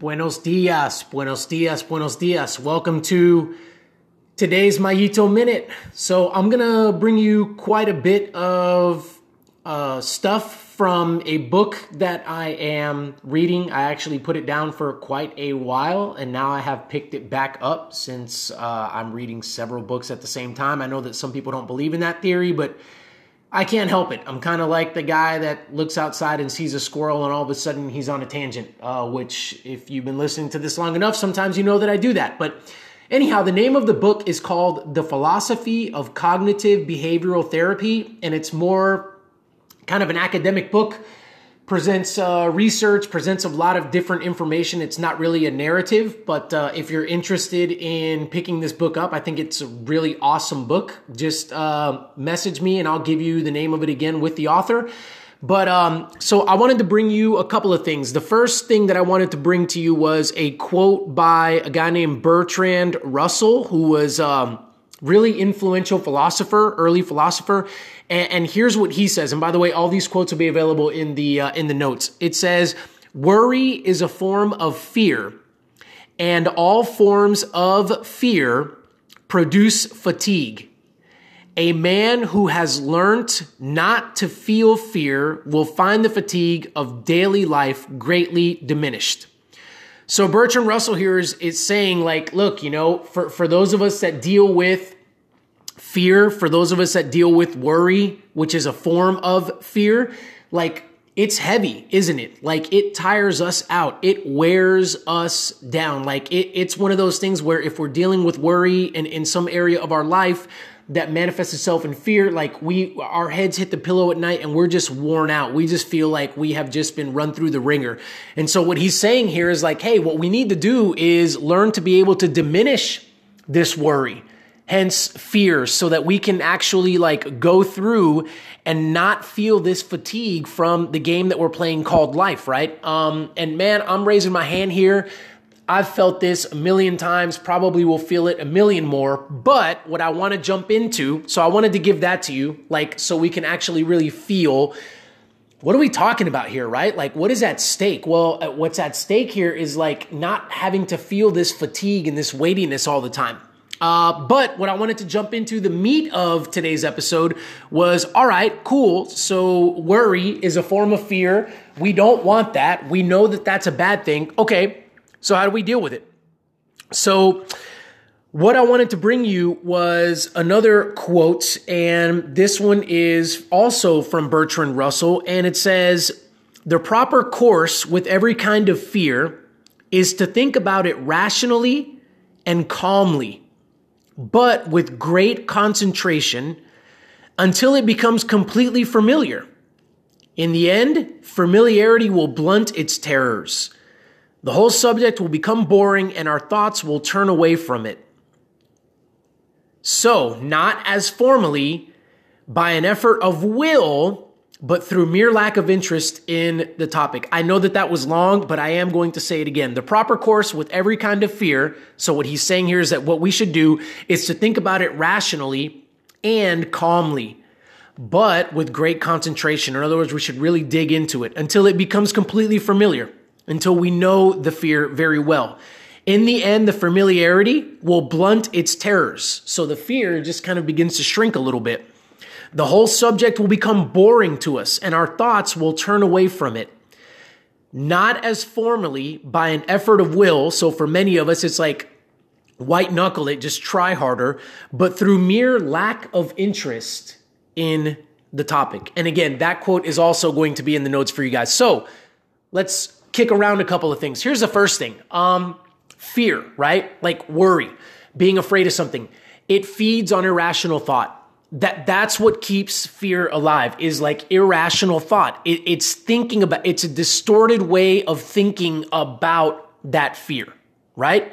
Buenos dias, buenos dias, buenos dias. Welcome to today's Mayito Minute. So, I'm gonna bring you quite a bit of uh, stuff from a book that I am reading. I actually put it down for quite a while, and now I have picked it back up since uh, I'm reading several books at the same time. I know that some people don't believe in that theory, but I can't help it. I'm kind of like the guy that looks outside and sees a squirrel, and all of a sudden he's on a tangent. Uh, which, if you've been listening to this long enough, sometimes you know that I do that. But anyhow, the name of the book is called The Philosophy of Cognitive Behavioral Therapy, and it's more kind of an academic book presents uh, research presents a lot of different information. It's not really a narrative but uh, if you're interested in picking this book up i think it's a really awesome book. Just uh, message me and i'll give you the name of it again with the author. But um, so i wanted to bring you a couple of things. The first thing that i wanted to bring to you was a quote by a guy named bertrand russell who was um, really influential philosopher early philosopher and, and here's what he says. And by the way, all these quotes will be available in the uh, in the notes. It says, "Worry is a form of fear, and all forms of fear produce fatigue." A man who has learnt not to feel fear will find the fatigue of daily life greatly diminished. So Bertrand Russell here is, is saying, like, look, you know, for, for those of us that deal with fear for those of us that deal with worry, which is a form of fear, like it's heavy, isn't it? Like it tires us out. It wears us down. Like it, it's one of those things where if we're dealing with worry in, in some area of our life that manifests itself in fear, like we, our heads hit the pillow at night and we're just worn out. We just feel like we have just been run through the ringer. And so what he's saying here is like, hey, what we need to do is learn to be able to diminish this worry hence fear, so that we can actually like go through and not feel this fatigue from the game that we're playing called life, right? Um, and man, I'm raising my hand here. I've felt this a million times, probably will feel it a million more. But what I want to jump into, so I wanted to give that to you, like, so we can actually really feel what are we talking about here, right? Like, what is at stake? Well, uh, what's at stake here is like not having to feel this fatigue and this weightiness all the time. Uh, but what I wanted to jump into the meat of today's episode was all right, cool. So worry is a form of fear. We don't want that. We know that that's a bad thing. Okay, so how do we deal with it? So, what I wanted to bring you was another quote, and this one is also from Bertrand Russell, and it says, The proper course with every kind of fear is to think about it rationally and calmly but with great concentration until it becomes completely familiar. In the end, familiarity will blunt its terrors. The whole subject will become boring and our thoughts will turn away from it. So, not as formally, by an effort of will, but through mere lack of interest in the topic. I know that that was long, but I am going to say it again. The proper course with every kind of fear. So what he's saying here is that what we should do is to think about it rationally and calmly, but with great concentration. In other words, we should really dig into it until it becomes completely familiar, until we know the fear very well. In the end, the familiarity will blunt its terrors. So the fear just kind of begins to shrink a little bit. The whole subject will become boring to us and our thoughts will turn away from it. Not as formally by an effort of will. So for many of us, it's like white knuckle it, just try harder, but through mere lack of interest in the topic. And again, that quote is also going to be in the notes for you guys. So let's kick around a couple of things. Here's the first thing. Um, fear, right? Like worry, being afraid of something. It feeds on irrational thought that that's what keeps fear alive is like irrational thought it, it's thinking about it's a distorted way of thinking about that fear right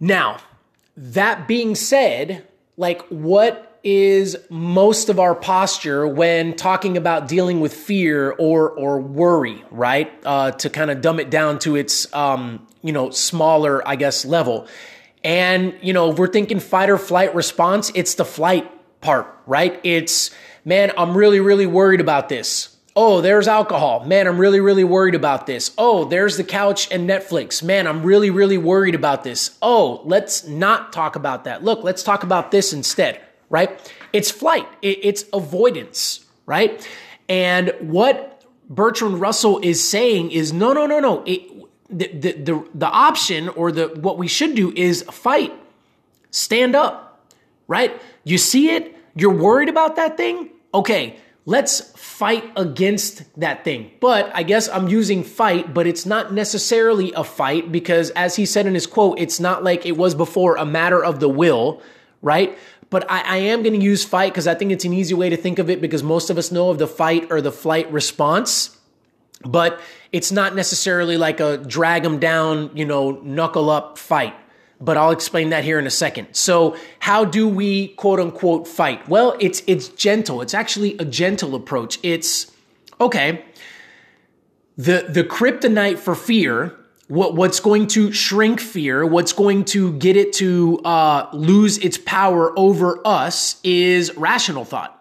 now that being said like what is most of our posture when talking about dealing with fear or or worry right uh, to kind of dumb it down to its um, you know smaller i guess level and you know we're thinking fight or flight response it's the flight part, right? It's, man, I'm really, really worried about this. Oh, there's alcohol. Man, I'm really, really worried about this. Oh, there's the couch and Netflix. Man, I'm really, really worried about this. Oh, let's not talk about that. Look, let's talk about this instead, right? It's flight, it's avoidance, right? And what Bertrand Russell is saying is no, no, no, no. It, the, the, the, the option or the what we should do is fight, stand up, right? You see it, you're worried about that thing. Okay, let's fight against that thing. But I guess I'm using fight, but it's not necessarily a fight because, as he said in his quote, it's not like it was before a matter of the will, right? But I, I am going to use fight because I think it's an easy way to think of it because most of us know of the fight or the flight response. But it's not necessarily like a drag them down, you know, knuckle up fight but I'll explain that here in a second. So, how do we quote unquote fight? Well, it's it's gentle. It's actually a gentle approach. It's okay. The the kryptonite for fear, what what's going to shrink fear, what's going to get it to uh, lose its power over us is rational thought.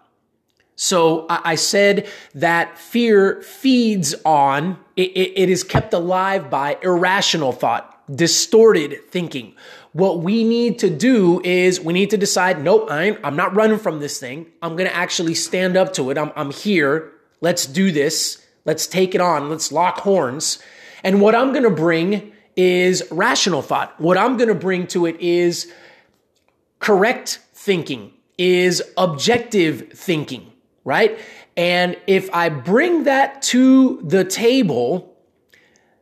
So I said that fear feeds on, it, it, it is kept alive by irrational thought distorted thinking. What we need to do is we need to decide, nope, I am not running from this thing. I'm going to actually stand up to it. I'm, I'm here. Let's do this. Let's take it on. Let's lock horns. And what I'm going to bring is rational thought. What I'm going to bring to it is correct thinking, is objective thinking, right? And if I bring that to the table,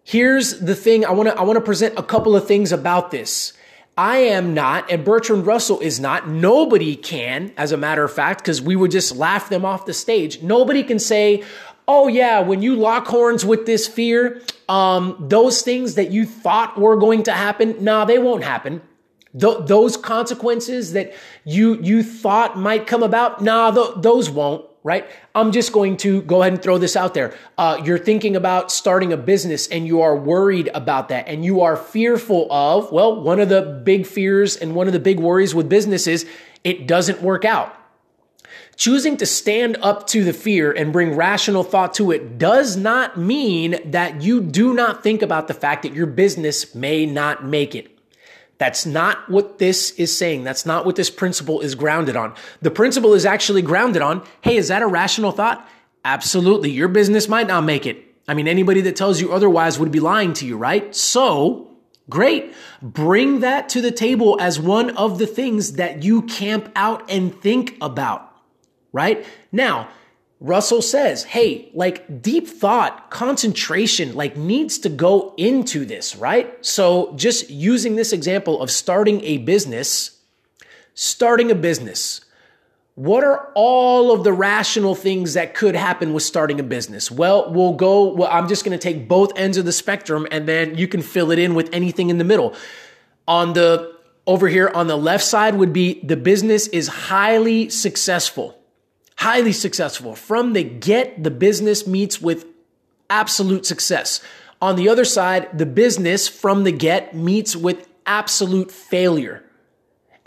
Here's the thing I want to I want to present a couple of things about this. I am not, and Bertrand Russell is not. Nobody can, as a matter of fact, because we would just laugh them off the stage. Nobody can say, oh yeah, when you lock horns with this fear, um, those things that you thought were going to happen, nah, they won't happen. Th- those consequences that you you thought might come about, nah, th- those won't right? I'm just going to go ahead and throw this out there. Uh, you're thinking about starting a business and you are worried about that and you are fearful of, well, one of the big fears and one of the big worries with business is it doesn't work out. Choosing to stand up to the fear and bring rational thought to it does not mean that you do not think about the fact that your business may not make it. That's not what this is saying. That's not what this principle is grounded on. The principle is actually grounded on, hey, is that a rational thought? Absolutely. Your business might not make it. I mean, anybody that tells you otherwise would be lying to you, right? So, great. Bring that to the table as one of the things that you camp out and think about, right? Now, Russell says, hey, like deep thought, concentration, like needs to go into this, right? So just using this example of starting a business, starting a business, what are all of the rational things that could happen with starting a business? Well, we'll go, well, I'm just going to take both ends of the spectrum and then you can fill it in with anything in the middle. On the, over here on the left side would be the business is highly successful highly successful. From the get, the business meets with absolute success. On the other side, the business from the get meets with absolute failure.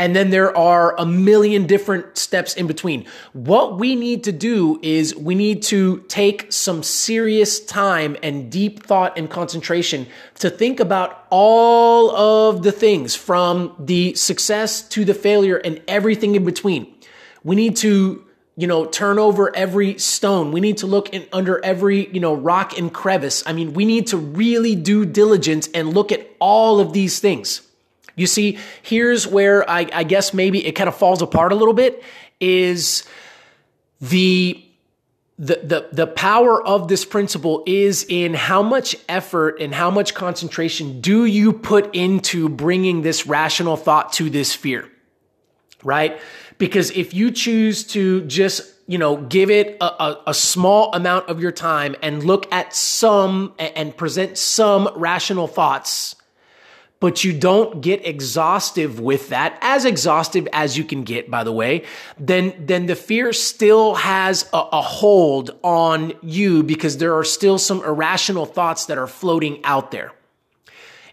And then there are a million different steps in between. What we need to do is we need to take some serious time and deep thought and concentration to think about all of the things from the success to the failure and everything in between. We need to you know, turn over every stone. We need to look in, under every, you know, rock and crevice. I mean, we need to really do diligence and look at all of these things. You see, here's where I, I guess maybe it kind of falls apart a little bit is the the, the, the power of this principle is in how much effort and how much concentration do you put into bringing this rational thought to this fear, right? Because if you choose to just, you know, give it a, a, a small amount of your time and look at some and present some rational thoughts, but you don't get exhaustive with that, as exhaustive as you can get, by the way, then, then the fear still has a, a, hold on you because there are still some irrational thoughts that are floating out there.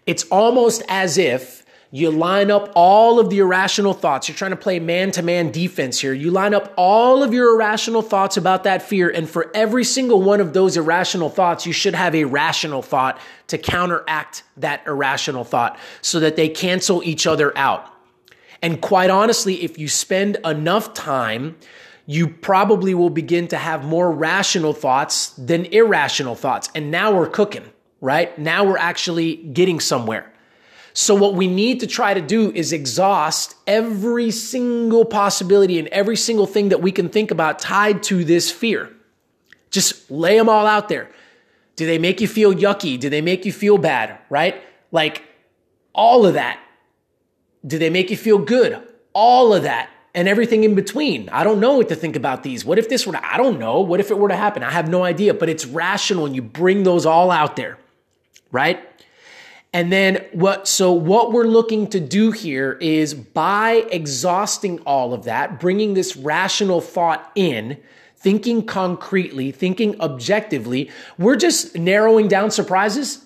It's almost as if You line up all of the irrational thoughts. You're trying to play man to man defense here. You line up all of your irrational thoughts about that fear. And for every single one of those irrational thoughts, you should have a rational thought to counteract that irrational thought so that they cancel each other out. And quite honestly, if you spend enough time, you probably will begin to have more rational thoughts than irrational thoughts. And now we're cooking, right? Now we're actually getting somewhere. So what we need to try to do is exhaust every single possibility and every single thing that we can think about tied to this fear. Just lay them all out there. Do they make you feel yucky? Do they make you feel bad? Right? Like all of that. Do they make you feel good? All of that and everything in between. I don't know what to think about these. What if this were to, I don't know. What if it were to happen? I have no idea, but it's rational and you bring those all out there, right? And then what, so what we're looking to do here is by exhausting all of that, bringing this rational thought in, thinking concretely, thinking objectively, we're just narrowing down surprises.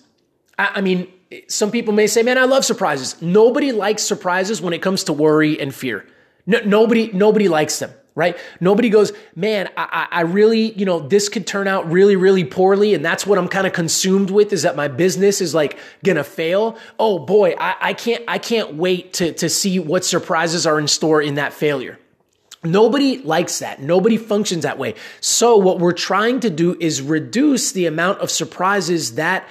I, I mean, some people may say, man, I love surprises. Nobody likes surprises when it comes to worry and fear. No, nobody, nobody likes them right? Nobody goes, man, I, I really, you know, this could turn out really, really poorly. And that's what I'm kind of consumed with is that my business is like gonna fail. Oh boy, I, I can't, I can't wait to, to see what surprises are in store in that failure. Nobody likes that. Nobody functions that way. So what we're trying to do is reduce the amount of surprises that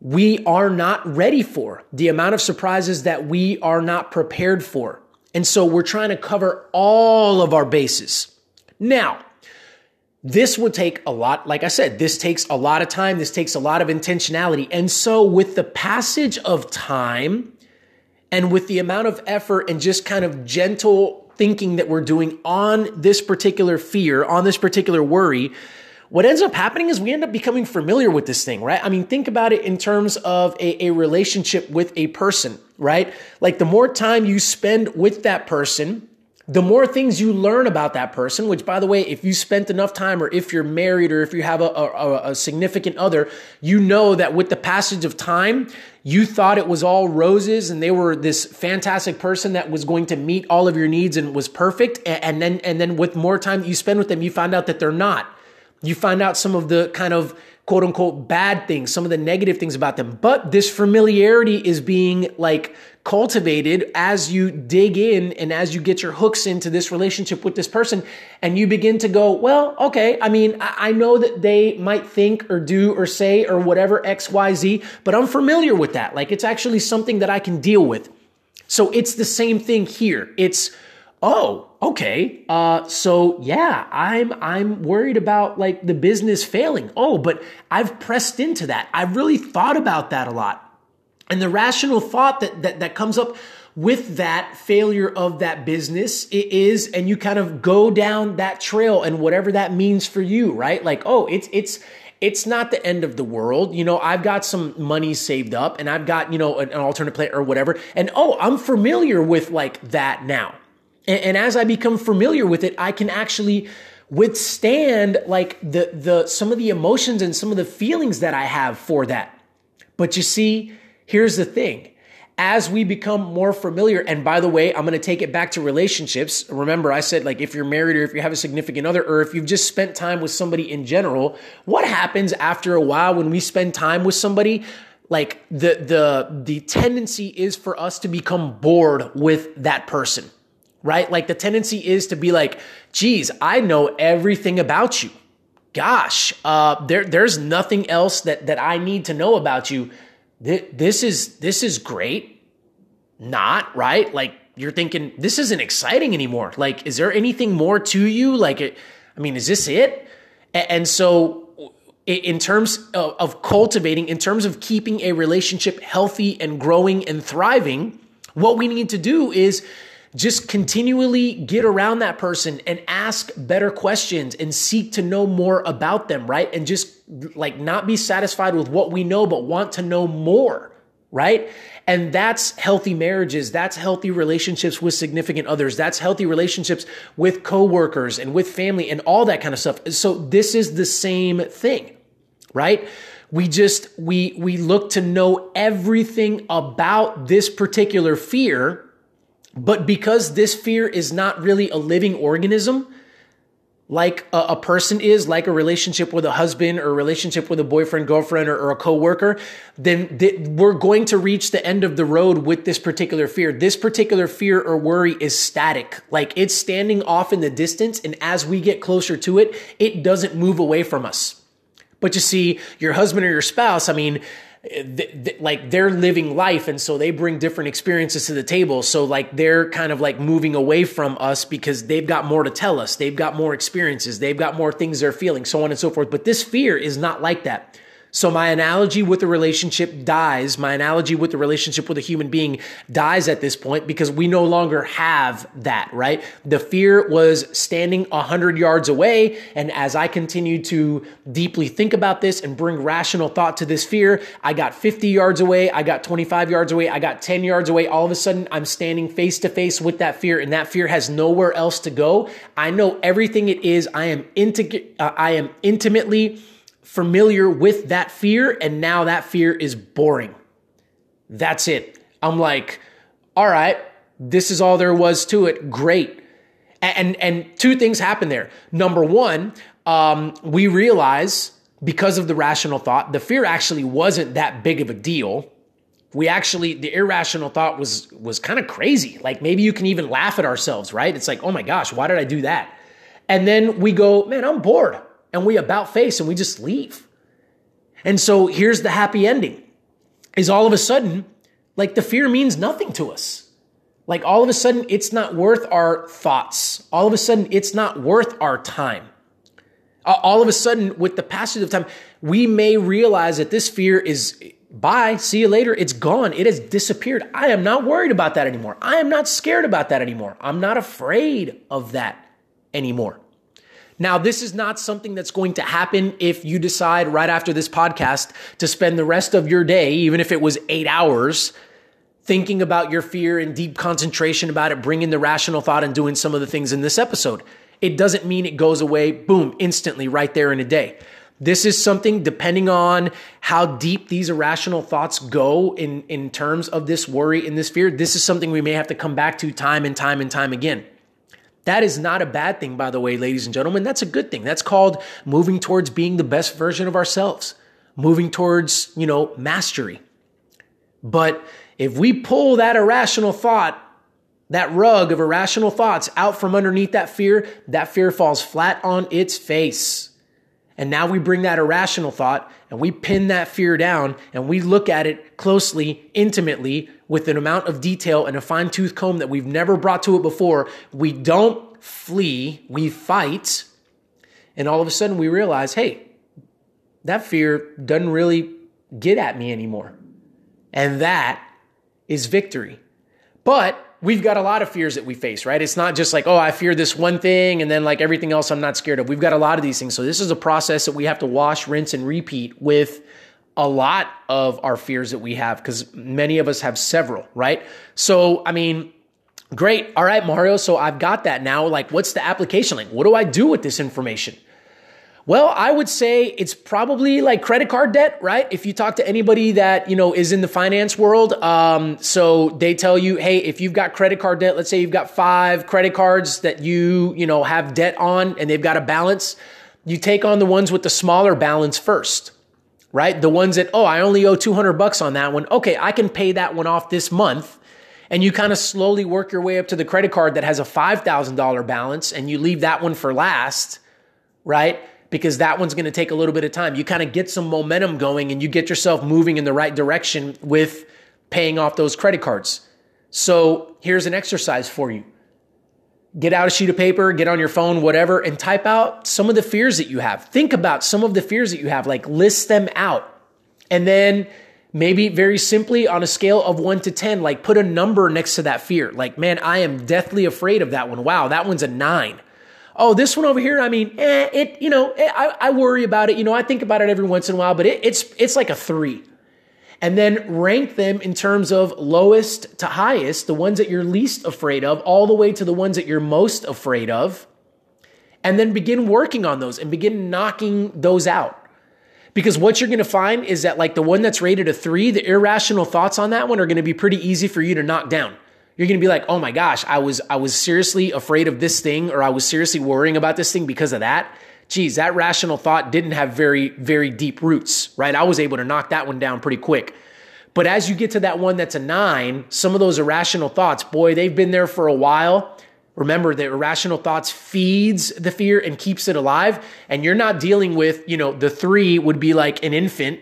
we are not ready for, the amount of surprises that we are not prepared for. And so we're trying to cover all of our bases. Now, this would take a lot, like I said, this takes a lot of time. This takes a lot of intentionality. And so with the passage of time and with the amount of effort and just kind of gentle thinking that we're doing on this particular fear, on this particular worry, what ends up happening is we end up becoming familiar with this thing, right? I mean, think about it in terms of a, a, relationship with a person, right? Like the more time you spend with that person, the more things you learn about that person, which by the way, if you spent enough time or if you're married or if you have a, a, a significant other, you know that with the passage of time, you thought it was all roses and they were this fantastic person that was going to meet all of your needs and was perfect. And then, and then with more time you spend with them, you find out that they're not you find out some of the kind of quote unquote bad things, some of the negative things about them. But this familiarity is being like cultivated as you dig in and as you get your hooks into this relationship with this person and you begin to go, well, okay, I mean, I know that they might think or do or say or whatever X, Y, Z, but I'm familiar with that. Like it's actually something that I can deal with. So it's the same thing here. It's, oh, okay. Uh, so yeah, I'm, I'm worried about like the business failing. Oh, but I've pressed into that. I've really thought about that a lot. And the rational thought that, that, that comes up with that failure of that business is, and you kind of go down that trail and whatever that means for you, right? Like, oh, it's, it's, it's not the end of the world. You know, I've got some money saved up and I've got, you know, an, an alternate plan or whatever. And oh, I'm familiar with like that now. And, and as I become familiar with it, I can actually withstand like the the some of the emotions and some of the feelings that I have for that. But you see, here's the thing. As we become more familiar, and by the way, I'm going to take it back to relationships. Remember, I said like if you're married or if you have a significant other or if you've just spent time with somebody in general, what happens after a while when we spend time with somebody? Like the the the tendency is for us to become bored with that person right? Like the tendency is to be like, geez, I know everything about you. Gosh, uh, there, there's nothing else that, that I need to know about you. This is, this is great. Not, right? Like you're thinking, this isn't exciting anymore. Like, is there anything more to you? Like, it, I mean, is this it? And so in terms of cultivating, in terms of keeping a relationship healthy and growing and thriving, what we need to do is just continually get around that person and ask better questions and seek to know more about them, right? And just like not be satisfied with what we know, but want to know more, right? And that's healthy marriages. That's healthy relationships with significant others. That's healthy relationships with coworkers and with family and all that kind of stuff. So this is the same thing, right? We just we we look to know everything about this particular fear, but because this fear is not really a living organism, like a, a, person is, like a relationship with a husband or a relationship with a boyfriend, girlfriend, or, or a coworker, then th- we're going to reach the end of the road with this particular fear. This particular fear or worry is static. Like it's standing off in the distance. And as we get closer to it, it doesn't move away from us. But you see, your husband or your spouse, I mean, th- th- like they're living life and so they bring different experiences to the table. So like they're kind of like moving away from us because they've got more to tell us. They've got more experiences. They've got more things they're feeling so on and so forth. But this fear is not like that so my analogy with the relationship dies. My analogy with the relationship with a human being dies at this point because we no longer have that, right? The fear was standing a hundred yards away. And as I continued to deeply think about this and bring rational thought to this fear, I got 50 yards away. I got 25 yards away. I got 10 yards away. All of a sudden I'm standing face to face with that fear and that fear has nowhere else to go. I know everything it is. I am, inti- uh, I am intimately familiar with that fear, and now that fear is boring. That's it. I'm like, all right, this is all there was to it. Great. And and two things happen there. Number one, um, we realize because of the rational thought, the fear actually wasn't that big of a deal. We actually, the irrational thought was was kind of crazy. Like maybe you can even laugh at ourselves, right? It's like, oh my gosh, why did I do that? And then we go, man, I'm bored and we about face and we just leave. And so here's the happy ending is all of a sudden, like the fear means nothing to us. Like all of a sudden, it's not worth our thoughts. All of a sudden, it's not worth our time. All of a sudden, with the passage of time, we may realize that this fear is bye, see you later. It's gone. It has disappeared. I am not worried about that anymore. I am not scared about that anymore. I'm not afraid of that anymore. Now, this is not something that's going to happen if you decide right after this podcast to spend the rest of your day, even if it was eight hours, thinking about your fear and deep concentration about it, bringing the rational thought and doing some of the things in this episode. It doesn't mean it goes away, boom, instantly right there in a day. This is something depending on how deep these irrational thoughts go in, in terms of this worry and this fear. This is something we may have to come back to time and time and time again. That is not a bad thing, by the way, ladies and gentlemen. That's a good thing. That's called moving towards being the best version of ourselves, moving towards, you know, mastery. But if we pull that irrational thought, that rug of irrational thoughts out from underneath that fear, that fear falls flat on its face. And now we bring that irrational thought and we pin that fear down and we look at it closely, intimately, with an amount of detail and a fine tooth comb that we've never brought to it before. We don't flee, we fight. And all of a sudden we realize, hey, that fear doesn't really get at me anymore. And that is victory. But we've got a lot of fears that we face, right? It's not just like, oh, I fear this one thing and then like everything else I'm not scared of. We've got a lot of these things. So this is a process that we have to wash, rinse, and repeat with a lot of our fears that we have because many of us have several, right? So, I mean, great. All right, Mario. So I've got that now. Like, what's the application? Like, what do I do with this information? Well, I would say it's probably like credit card debt, right? If you talk to anybody that, you know, is in the finance world, um, so they tell you, hey, if you've got credit card debt, let's say you've got five credit cards that you, you know, have debt on and they've got a balance, you take on the ones with the smaller balance first, right? The ones that, oh, I only owe 200 bucks on that one. Okay, I can pay that one off this month. And you kind of slowly work your way up to the credit card that has a $5,000 balance and you leave that one for last, right? because that one's going to take a little bit of time. You kind of get some momentum going and you get yourself moving in the right direction with paying off those credit cards. So here's an exercise for you. Get out a sheet of paper, get on your phone, whatever, and type out some of the fears that you have. Think about some of the fears that you have, like list them out. And then maybe very simply on a scale of one to 10, like put a number next to that fear. Like, man, I am deathly afraid of that one. Wow, that one's a nine. Oh, this one over here, I mean, eh, it, you know, eh, I, I worry about it. You know, I think about it every once in a while, but it, it's, it's like a three. And then rank them in terms of lowest to highest, the ones that you're least afraid of, all the way to the ones that you're most afraid of. And then begin working on those and begin knocking those out. Because what you're going to find is that, like the one that's rated a three, the irrational thoughts on that one are going to be pretty easy for you to knock down. You're going to be like, oh my gosh, I was, I was seriously afraid of this thing, or I was seriously worrying about this thing because of that. Geez, that rational thought didn't have very, very deep roots, right? I was able to knock that one down pretty quick. But as you get to that one that's a nine, some of those irrational thoughts, boy, they've been there for a while Remember that irrational thoughts feeds the fear and keeps it alive. And you're not dealing with, you know, the three would be like an infant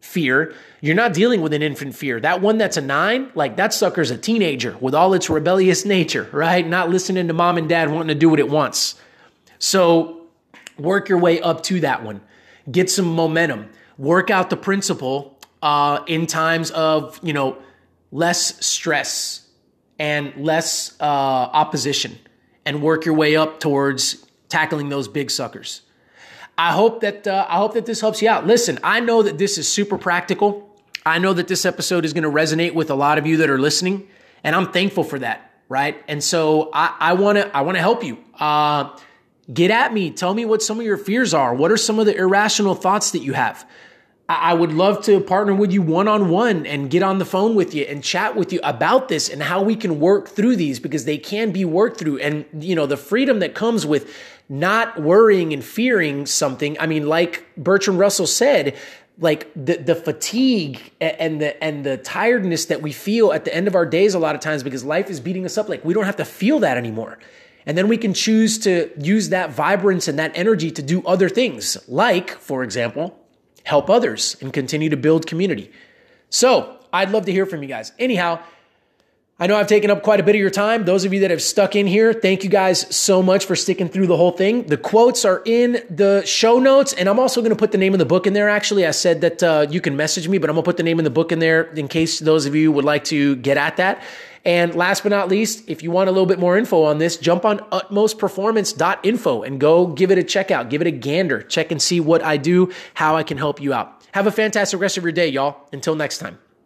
fear. You're not dealing with an infant fear. That one that's a nine, like that sucker's a teenager with all its rebellious nature, right? Not listening to mom and dad wanting to do what it wants. So work your way up to that one. Get some momentum. Work out the principle uh, in times of, you know, less stress, and less uh, opposition and work your way up towards tackling those big suckers. I hope that uh, I hope that this helps you out. Listen, I know that this is super practical. I know that this episode is going to resonate with a lot of you that are listening, and I'm thankful for that. Right, and so I want to I want to help you. Uh, get at me. Tell me what some of your fears are. What are some of the irrational thoughts that you have? I would love to partner with you one on one and get on the phone with you and chat with you about this and how we can work through these because they can be worked through. And, you know, the freedom that comes with not worrying and fearing something. I mean, like Bertrand Russell said, like the, the fatigue and the and the tiredness that we feel at the end of our days a lot of times because life is beating us up like we don't have to feel that anymore and then we can choose to use that vibrance and that energy to do other things like for example help others and continue to build community. So I'd love to hear from you guys. Anyhow, I know I've taken up quite a bit of your time. Those of you that have stuck in here, thank you guys so much for sticking through the whole thing. The quotes are in the show notes, and I'm also going to put the name of the book in there. Actually, I said that uh, you can message me, but I'm going to put the name of the book in there in case those of you would like to get at that. And last but not least, if you want a little bit more info on this, jump on utmostperformance.info and go give it a check out, give it a gander, check and see what I do, how I can help you out. Have a fantastic rest of your day, y'all. Until next time.